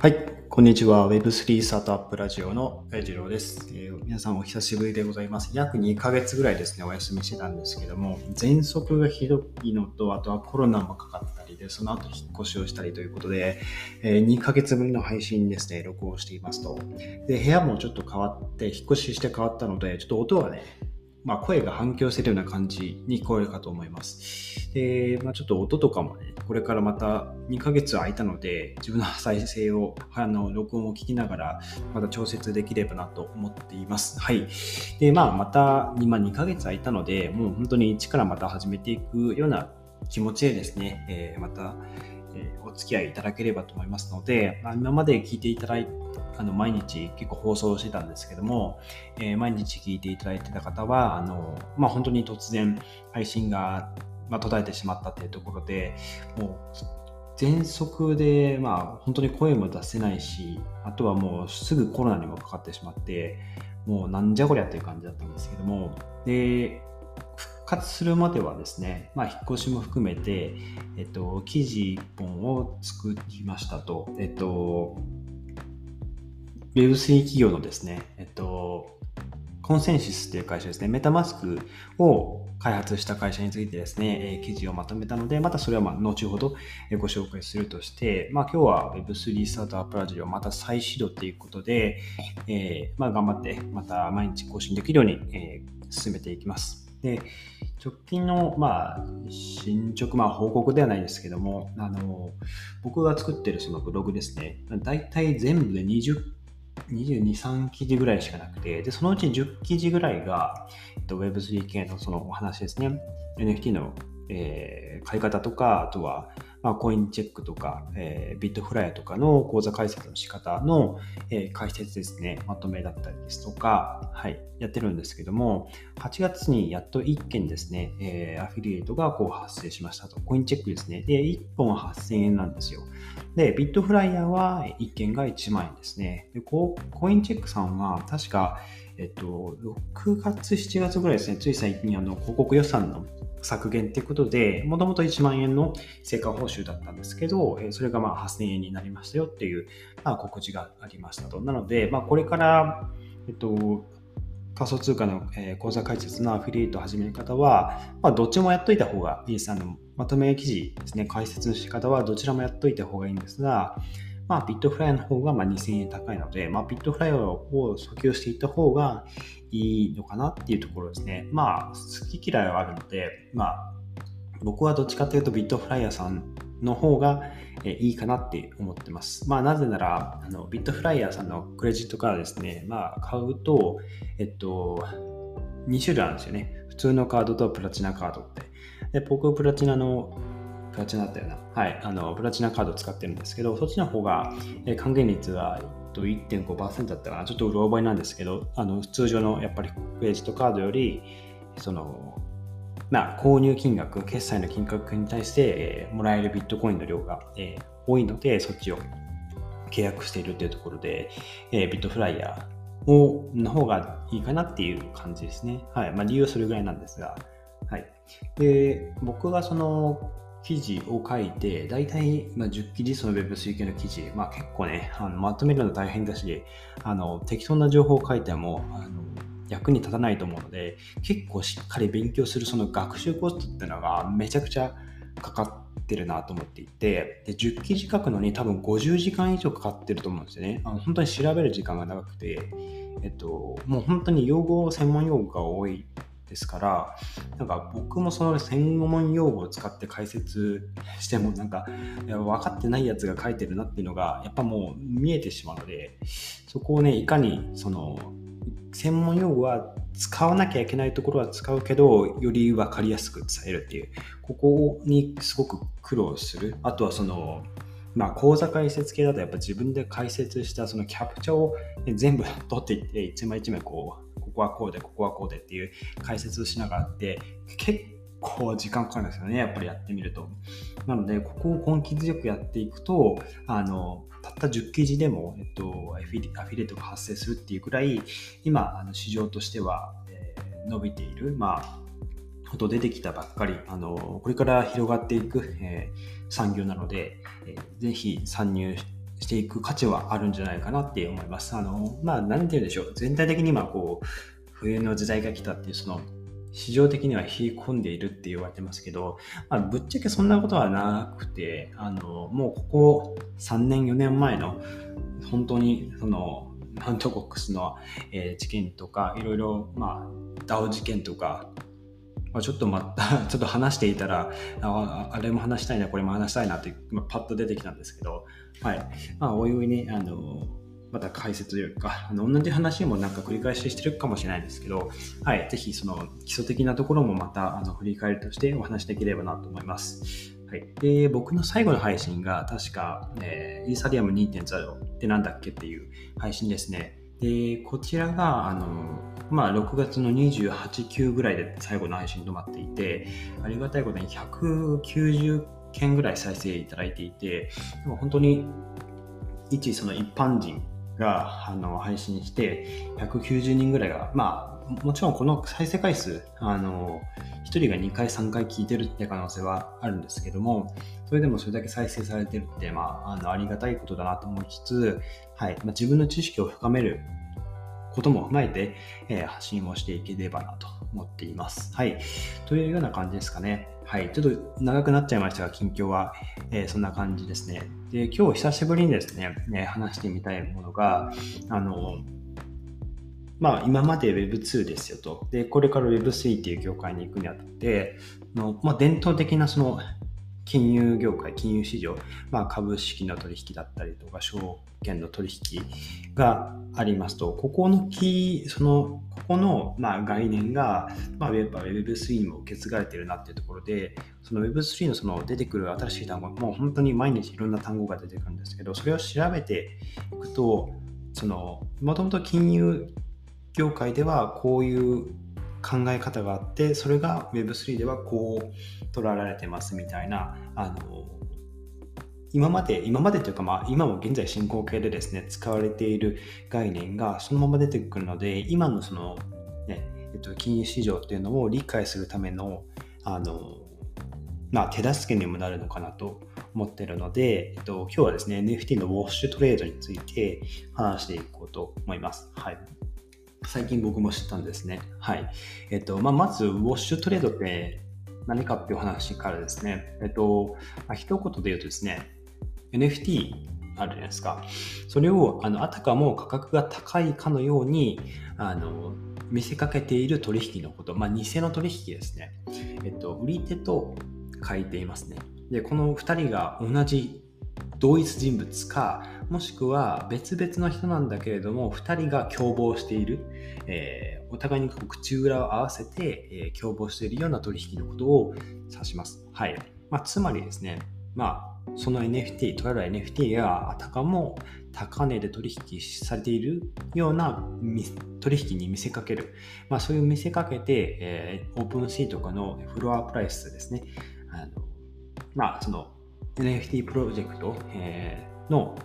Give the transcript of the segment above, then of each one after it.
はい、こんにちは。Web3 スタートアップラジオの次郎です、えー、皆さんお久しぶりでございます。約2ヶ月ぐらいですね、お休みしてたんですけども、喘息がひどいのと、あとはコロナもかかったりで、その後引っ越しをしたりということで、えー、2ヶ月ぶりの配信ですね、録音していますと。で、部屋もちょっと変わって、引っ越しして変わったので、ちょっと音がね、まあ、声が反響してるような感じに聞こえるかと思います。で、まあ、ちょっと音とかもね、これからまた2ヶ月空いたので、自分の再生を、あの、録音を聞きながら、また調節できればなと思っています。はい。で、まあ、また、今2ヶ月空いたので、もう本当に一からまた始めていくような気持ちでですね、えー、また、お付き合いいただければと思いますので、まあ、今まで聞いていただいあの毎日結構放送してたんですけども、えー、毎日聞いていただいてた方は、あのまあ、本当に突然配信が、まあ、途絶えてしまったというところで、もう喘息で、まあ、本当に声も出せないし、あとはもうすぐコロナにもかかってしまって、もうなんじゃこりゃっていう感じだったんですけども、で、活するまではですね、まあ、引っ越しも含めて、えっと、記事1本を作りましたと、えっと、Web3 企業のですね、えっと、コンセンシスっていう会社ですね、メタマスクを開発した会社についてですね、え記事をまとめたので、またそれはま後ほどご紹介するとして、まあ、今日は Web3 スタートアップラジオまた再始動ということで、えー、まあ、頑張ってまた毎日更新できるように、えー、進めていきます。で、直近の、まあ、進捗、まあ、報告ではないですけども、あの、僕が作ってるそのブログですね、大体全部で20 22、3記事ぐらいしかなくて、で、そのうち10記事ぐらいが、えっと、Web3 系のそのお話ですね。NFT の、えー、買い方とか、あとは、まあ、コインチェックとか、えー、ビットフライヤーとかの口座開設の仕方の、えー、解説ですね、まとめだったりですとか、はい、やってるんですけども、8月にやっと1件ですね、えー、アフィリエイトがこう発生しましたと。コインチェックですね。で、1本8000円なんですよ。で、ビットフライヤーは1件が1万円ですね。でコインチェックさんは確か、えっと、6月、7月ぐらいですね、つい最近あの広告予算の削減っていうことで、もともと1万円の成果報酬だったんですけど、それがまあ8000円になりましたよっていう、まあ、告知がありましたと。なので、まあ、これから、えっと、仮想通貨の口座開設のアフィリエイトを始める方は、まあ、どっちもやっといた方がいいです。あのまとめ記事ですね、解説の仕方はどちらもやっといた方がいいんですが、まあ、ビットフライの方がま2000円高いので、まあ、ビットフライを訴求していった方がいいのかなっていうところですね。まあ、好き嫌いはあるので、まあ、僕はどっちかというとビットフライヤーさんの方がいいかなって思ってます。まあ、なぜなら、あのビットフライヤーさんのクレジットカードですね、まあ、買うと、えっと、2種類あるんですよね。普通のカードとプラチナカードって。で、僕、プラチナのプラチナだったよな。はい。あの、プラチナカード使ってるんですけど、そっちの方が、還元率は1.5%だったかな。ちょっとうろ覚えなんですけど、あの、通常のやっぱりクレジットカードより、その、まあ、購入金額、決済の金額に対して、えー、もらえるビットコインの量が、えー、多いので、そっちを契約しているというところで、えー、ビットフライヤーをの方がいいかなっていう感じですね。はい。まあ、理由はそれぐらいなんですが、はい。で、僕がその、記事を書いて、大体、まあ、10記事、その Web3 系の記事、まあ、結構ね、あのまとめるの大変だし、あの適当な情報を書いてもあの役に立たないと思うので、結構しっかり勉強するその学習コストっていうのがめちゃくちゃかかってるなと思っていて、で10記事書くのに多分50時間以上かかってると思うんですよね。あの本当に調べる時間が長くて、えっと、もう本当に用語、専門用語が多いですから、なんか僕もその専門用語を使って解説してもなんか分かってないやつが書いてるなっていうのがやっぱもう見えてしまうので、そこをね、いかにその専門用語は使わなきゃいけないところは使うけど、より分かりやすく伝えるっていう、ここにすごく苦労する。あとはその、まあ、講座解説系だとやっぱ自分で解説したそのキャプチャーを全部取っていって、一枚一枚こうここはこうで、ここはこうでっていう解説をしながらって結構時間かかるんですよね、やっぱりやってみると。なので、ここを根気強くやっていくと、あの、たった10記事でも、えっと、アフィリアフィリエイトが発生するっていうくらい、今、あの市場としては、えー、伸びている、まあ、ほど出てきたばっかり、あの、これから広がっていく、えー、産業なので、えー、ぜひ参入していく価値はあるんじゃないかなって思います。あの、まあ、なて言うんでしょう。全体的に今、こう、冬の時代が来たっていう、その、市場的には冷え込んでいるって言われてますけど、まあ、ぶっちゃけそんなことはなくて、あの、もうここ3年、4年前の、本当に、その、マントコックスの、えー、事件とか、いろいろ、まあ、ダウ事件とか、まあ、ちょっとまた、ちょっと話していたら、ああれも話したいな、これも話したいなって、まあ、パッと出てきたんですけど、はい。まあ、おいおいね、あの、また解説というか、あの同じ話もなんか繰り返ししてるかもしれないんですけど、はい。ぜひその基礎的なところもまたあの振り返りとしてお話しできればなと思います。はい。で、僕の最後の配信が確か、えー、イーサリアム2.0ってなんだっけっていう配信ですね。で、こちらが、あの、まあ、6月の28、9ぐらいで最後の配信止まっていて、ありがたいことに190件ぐらい再生いただいていて、でも本当に一その一般人があの配信して190人ぐらいが、まあ、もちろんこの再生回数、あの、1人が2回3回聞いてるって可能性はあるんですけども、それでもそれだけ再生されてるって、まあ、あのありがたいことだなと思いつつ、はいまあ、自分の知識を深めることも踏まえて、えー、発信をしていければなと思っています。はい。というような感じですかね。はい。ちょっと長くなっちゃいましたが、近況は、えー、そんな感じですね。で、今日久しぶりにですね、ね話してみたいものが、あの、まあ、今まで Web2 ですよと。で、これから Web3 っていう業界に行くにあたって、のまあ、伝統的なその金融業界、金融市場、まあ、株式の取引だったりとか、証券の取引がありますと、ここのキー、その、ここの、まあ、概念が、まあ、Web3 にも受け継がれてるなっていうところで、その Web3 のその出てくる新しい単語、もう本当に毎日いろんな単語が出てくるんですけど、それを調べていくと、その、もともと金融業界ではこういう考え方があってそれが Web3 ではこう捉えられてますみたいなあの今まで今までというか、まあ、今も現在進行形でですね使われている概念がそのまま出てくるので今のその、ねえっと、金融市場っていうのを理解するためのあの、まあ、手助けにもなるのかなと思ってるので、えっと、今日はですね NFT のウォッシュトレードについて話していこうと思います。はい最近僕も知ったんですね。はい。えっと、まあ、まず、ウォッシュトレードって何かっていう話からですね、えっと、まあ、一言で言うとですね、NFT あるじゃないですか。それを、あの、あたかも価格が高いかのように、あの、見せかけている取引のこと、まあ、偽の取引ですね。えっと、売り手と書いていますね。で、この2人が同じ同一人物か、もしくは別々の人なんだけれども、2人が共謀している、えー、お互いに口裏を合わせて、えー、共謀しているような取引のことを指します。はい。まあ、つまりですね、まあ、その NFT、とある NFT があたかも高値で取引されているような取引に見せかける。まあ、そういう見せかけて、えー、オープンシーとかのフロアプライスですね。あのまあ、その NFT プロジェクト、の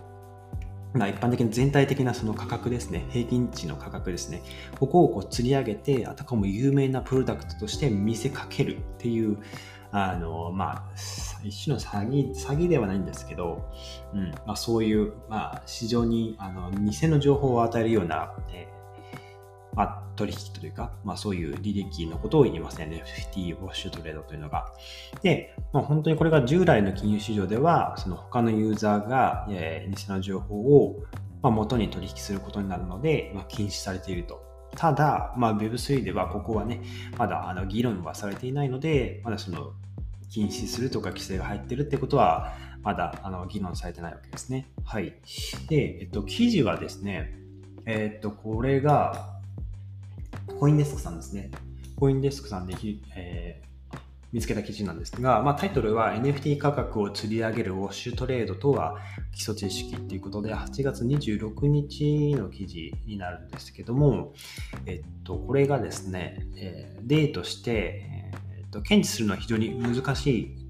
ま、一般的に全体的なその価格ですね、平均値の価格ですね、ここをこう釣り上げて、あたかも有名なプロダクトとして見せかけるっていう、あの、まあ、一種の詐欺、詐欺ではないんですけど、うんまあ、そういう、まあ、市場にあの偽の情報を与えるような、えまあ、取引というか、まあ、そういう履歴のことを言いますね。NFT ウォッシュトレードというのが。で、まあ、本当にこれが従来の金融市場では、その他のユーザーが、えー、偽の情報を、まあ、元に取引することになるので、まあ、禁止されていると。ただ、まあ、Web3 ではここはね、まだあの議論はされていないので、まだその禁止するとか規制が入ってるってことは、まだあの議論されてないわけですね。はい。で、えっと、記事はですね、えっと、これが、コインデスクさんですね。コインデスクさんで、えー、見つけた記事なんですが、まあ、タイトルは NFT 価格を釣り上げるウォッシュトレードとは基礎知識ということで、8月26日の記事になるんですけども、えっと、これがですね、えー、例として、えっと、検知するのは非常に難しい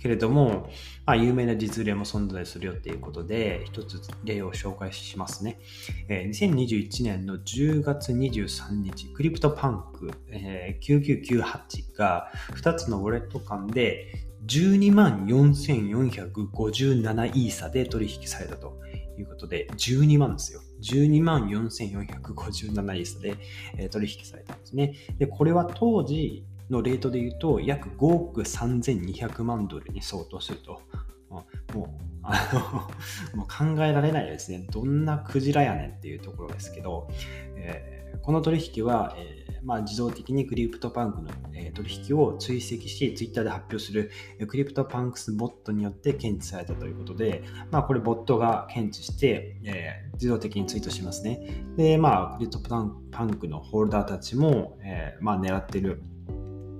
けれども、まあ、有名な実例も存在するよっていうことで、一つ例を紹介しますね。えー、2021年の10月23日、クリプトパンク、えー、9998が2つのウォレット間で12万4457イーサで取引されたということで、12万ですよ。12万4457イーサで、え取引されたんですね。で、これは当時のレートで言うと、約5億3200万ドルに相当すると。もう、あの もう考えられないですね。どんなクジラやねんっていうところですけど、えー、この取引は、えーまあ、自動的にクリプトパンクの、え取引を追跡し、ツイッターで発表するクリプトパンクスボットによって検知されたということで、まあ、これボットが検知して、えー、自動的にツイートしますね。で、まあ、クリプトパンクのホルダーたちも、えー、まあ、狙ってる、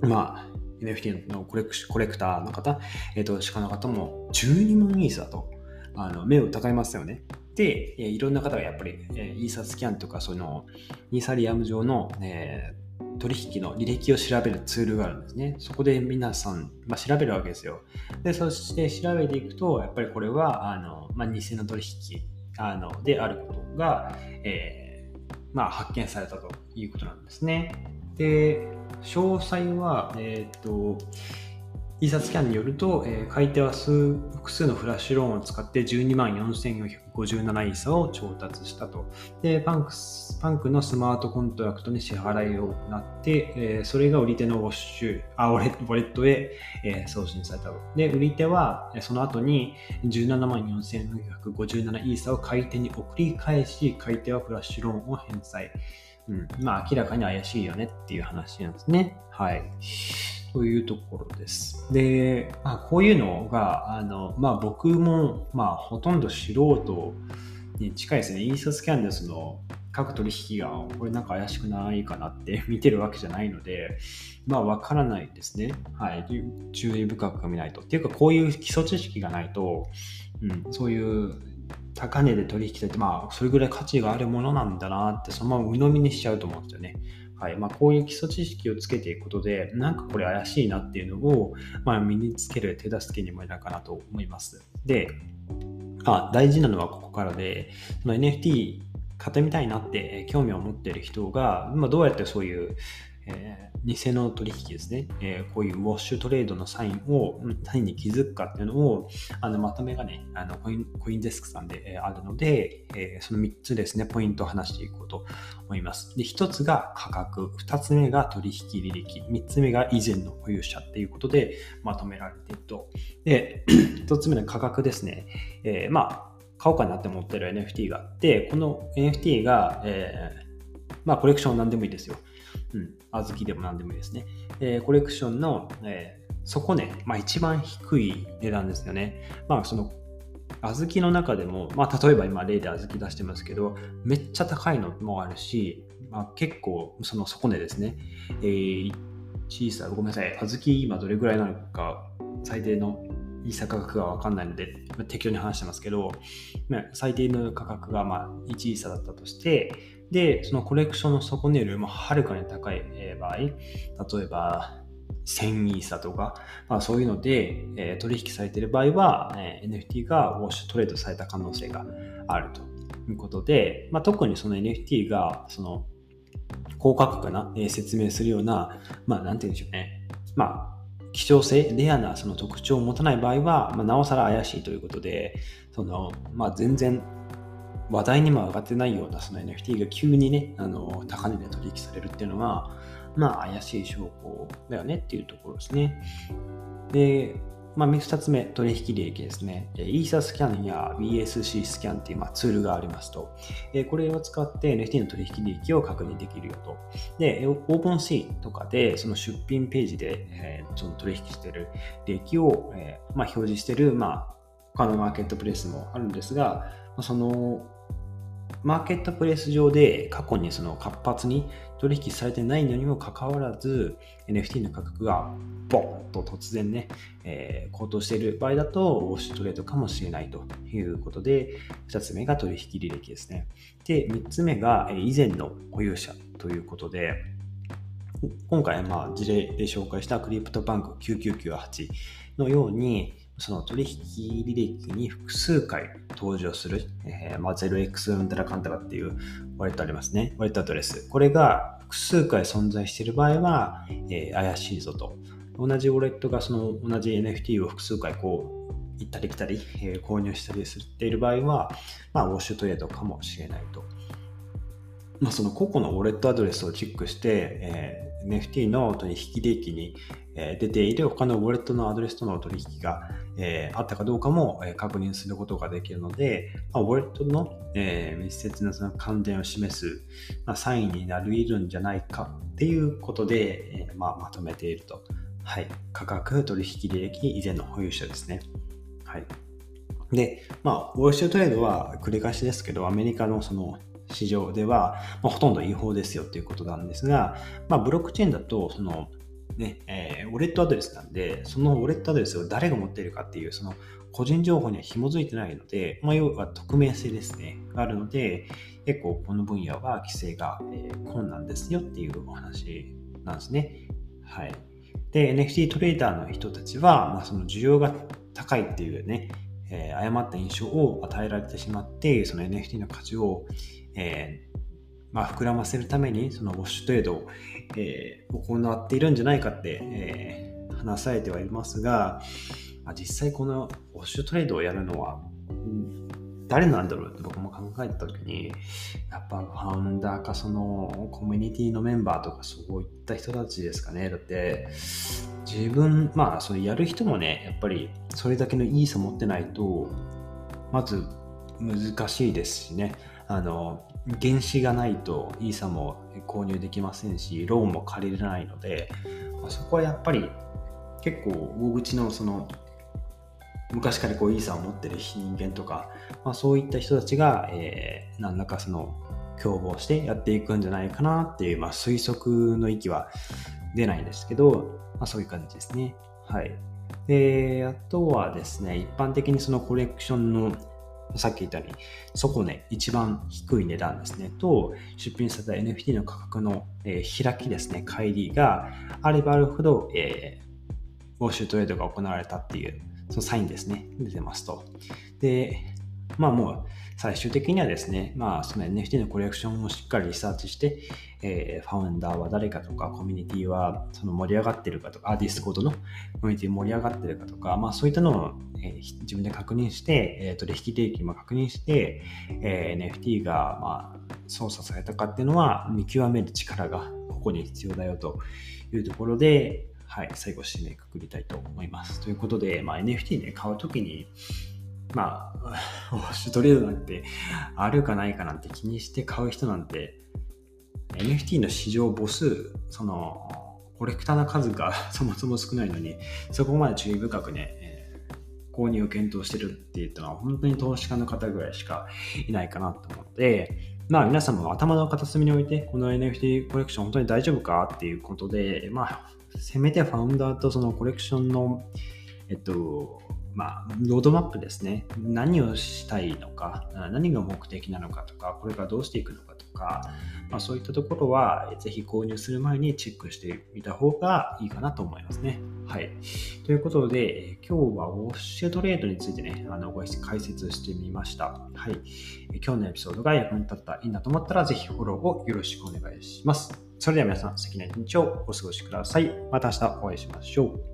まあ、NFT のコレクコレクターの方、えー、投資家の方も12万イーサとあの目を疑いますよね。で、いろんな方がやっぱり、イーサスキャンとか、その、イーサリアム上の、えー、取引の履歴を調べるツールがあるんですね。そこで皆さん、まあ、調べるわけですよ。で、そして調べていくと、やっぱりこれは、あの、まあ、偽の取引あのであることが、えー、まあ、発見されたということなんですね。で、詳細は、えっ、ー、と、イーサスキャンによると、えー、買い手は数複数のフラッシュローンを使って12万4457イーサを調達したと。でパンクパンクのスマートコントラクトに支払いをなって、えー、それが売り手のウォッシュ、あ、ウォレットへ、えー、送信されたと。で、売り手はその後に17万4457イーサを買い手に送り返し、買い手はフラッシュローンを返済。うん、まあ明らかに怪しいよねっていう話なんですね。はい。というところです。で、まあ、こういうのが、あの、まあ僕も、まあほとんど素人に近いですね。インスタスキャンでその各取引が、これなんか怪しくないかなって 見てるわけじゃないので、まあわからないですね。はい。注意深く見ないと。っていうか、こういう基礎知識がないと、うん、そういう高値で取引されて、まあ、それぐらい価値があるものなんだなって、そのまま鵜呑みにしちゃうと思うんですよね。はいまあ、こういう基礎知識をつけていくことで、なんかこれ怪しいなっていうのを、まあ、身につける手助けにもなるかなと思います。で、あ大事なのはここからで、NFT 買ってみたいなって興味を持っている人が、まあ、どうやってそういうえー、偽の取引ですね、えー、こういうウォッシュトレードのサインを、サインに気づくかっていうのを、あのまとめがね、あのコインコインデスクさんで、えあるので、えー、その3つですね、ポイントを話していこうと思います。で、1つが価格、2つ目が取引履歴、3つ目が以前の保有者っていうことでまとめられていると。で、1つ目の価格ですね、えまあ、買おうかなって思ってる NFT があって、この NFT が、えまあ、コレクション何でもいいですよ。うん、小豆でも何でもいいですね。えー、コレクションの、えー、底値、まあ、一番低い値段ですよね。まあ、その小豆の中でも、まあ、例えば今例で小豆出してますけど、めっちゃ高いのもあるし、まあ、結構その底値ですね。えー、小さい、ごめんなさい、小豆今どれぐらいなのか、最低のいい価格がわかんないので、まあ適当に話してますけど、まあ最低の価格がまあ1イーサだったとして、で、そのコレクションの底値よりもはるかに高い場合、例えば1000イーサとか、まあ、そういうので、えー、取引されている場合は、えー、NFT がウォッシュトレードされた可能性があるということで、まあ、特にその NFT がその高価格な、えー、説明するような、まあ、なんて言うんでしょうね。まあ希少性、レアなその特徴を持たない場合は、まあ、なおさら怪しいということで、そのまあ、全然話題にも上がってないようなその NFT が急にね、あの高値で取引されるっていうのは、まあ怪しい証拠だよねっていうところですね。で、まあ、2つ目、取引利益ですね。イーサスキャンや BSC スキャンっていう、まあ、ツールがありますと、これを使って NFT の取引利益を確認できるよと。で、オープンシーンとかで、その出品ページで、えー、その取引している利益を、えーまあ、表示している、まあ、他のマーケットプレイスもあるんですが、そのマーケットプレイス上で過去にその活発に取引されてないのにもかかわらず NFT の価格がボンと突然ね、えー、高騰している場合だとウォッシュトレードかもしれないということで2つ目が取引履歴ですね。で3つ目が以前の保有者ということで今回まあ事例で紹介したクリプトバンク9998のようにその取引履歴に複数回登場する、えー、まあ、0x うんたらかんたらっていうワレットありますね。ワレットアドレス。これが複数回存在している場合は、えー、怪しいぞと同じウォレットがその同じ NFT を複数回こう行ったり来たり、えー、購入したりしている場合は、まあ、ウォッシュトレードかもしれないと。まあ、その個々のウォレットアドレスをチェックして、え、NFT の取引利益に出ている他のウォレットのアドレスとの取引が、あったかどうかも確認することができるので、ウォレットの、密接なその関連を示す、サインになり得るんじゃないかっていうことで、ま、まとめていると。はい。価格、取引利益、以前の保有者ですね。はい。で、まあ、ウォールシュトレードは繰り返しですけど、アメリカのその市場では、まあ、ほとんど違法ですよっていうことなんですが、まあ、ブロックチェーンだと、その、ね、えー、ウォレットアドレスなんで、そのウォレットアドレスを誰が持っているかっていう、その個人情報には紐づいてないので、まあ、要は匿名性ですね、があるので、結構この分野は規制が、え、困難ですよっていうお話なんですね。はい。で、NFT トレーダーの人たちは、まあ、その需要が高いっていうね、えー、誤った印象を与えられてしまって、その NFT の価値を、えー、まあ、膨らませるために、そのウォッシュトレードを、えー、行っているんじゃないかって、えー、話されてはいますが、まあ、実際このウォッシュトレードをやるのは、誰なんだろうって僕も考えた時にやっぱファウンダーかそのコミュニティのメンバーとかそういった人たちですかね。だって自分まあそれやる人もねやっぱりそれだけのいいさ持ってないとまず難しいですしね。あの原資がないとイーサも購入できませんしローンも借りれないので、まあ、そこはやっぱり結構大口のその昔からこうイーサを持ってる人間とか、まあ、そういった人たちが、えー、何らかその共謀してやっていくんじゃないかなっていう、まあ、推測の域は出ないんですけど、まあ、そういう感じですね。はい。で、あとはですね、一般的にそのコレクションのさっき言ったように、そこね、一番低い値段ですね、と、出品された NFT の価格の、えー、開きですね、乖離があればあるほど、えー、ウォッシュトレードが行われたっていうそのサインですね、出てますと。で、まあもう最終的にはですね、まあその NFT のコレクションをしっかりリサーチして、えー、ファウンダーは誰かとか、コミュニティはその盛り上がってるかとか、ディスコードのコミュニティ盛り上がってるかとか、まあそういったのを、えー、自分で確認して、えー、取引履歴も確認して、えー、NFT がまあ操作されたかっていうのは見極める力がここに必要だよというところで、はい、最後締めくくりたいと思います。ということで、まあ、NFT ね、買うときに、まあ、ウォッシュトレードなんてあるかないかなんて気にして買う人なんて、NFT の市場母数、その、コレクターの数が そもそも少ないのに、そこまで注意深くね、購入を検討してるっていうのは本当に投資家の方ぐらいしかいないかなと思って、まあ皆さんも頭の片隅に置いて、この NFT コレクション本当に大丈夫かっていうことで、まあせめてファウンダーとそのコレクションの、えっと、まあ、ロードマップですね。何をしたいのか、何が目的なのかとか、これからどうしていくのかとか、まあ、そういったところは、ぜひ購入する前にチェックしてみた方がいいかなと思いますね。はい。ということで、今日はウォッシュトレードについてね、あのご解説してみました。はい。今日のエピソードが役に立ったらいいなと思ったら、ぜひフォローをよろしくお願いします。それでは皆さん、素敵な一日をお過ごしください。また明日お会いしましょう。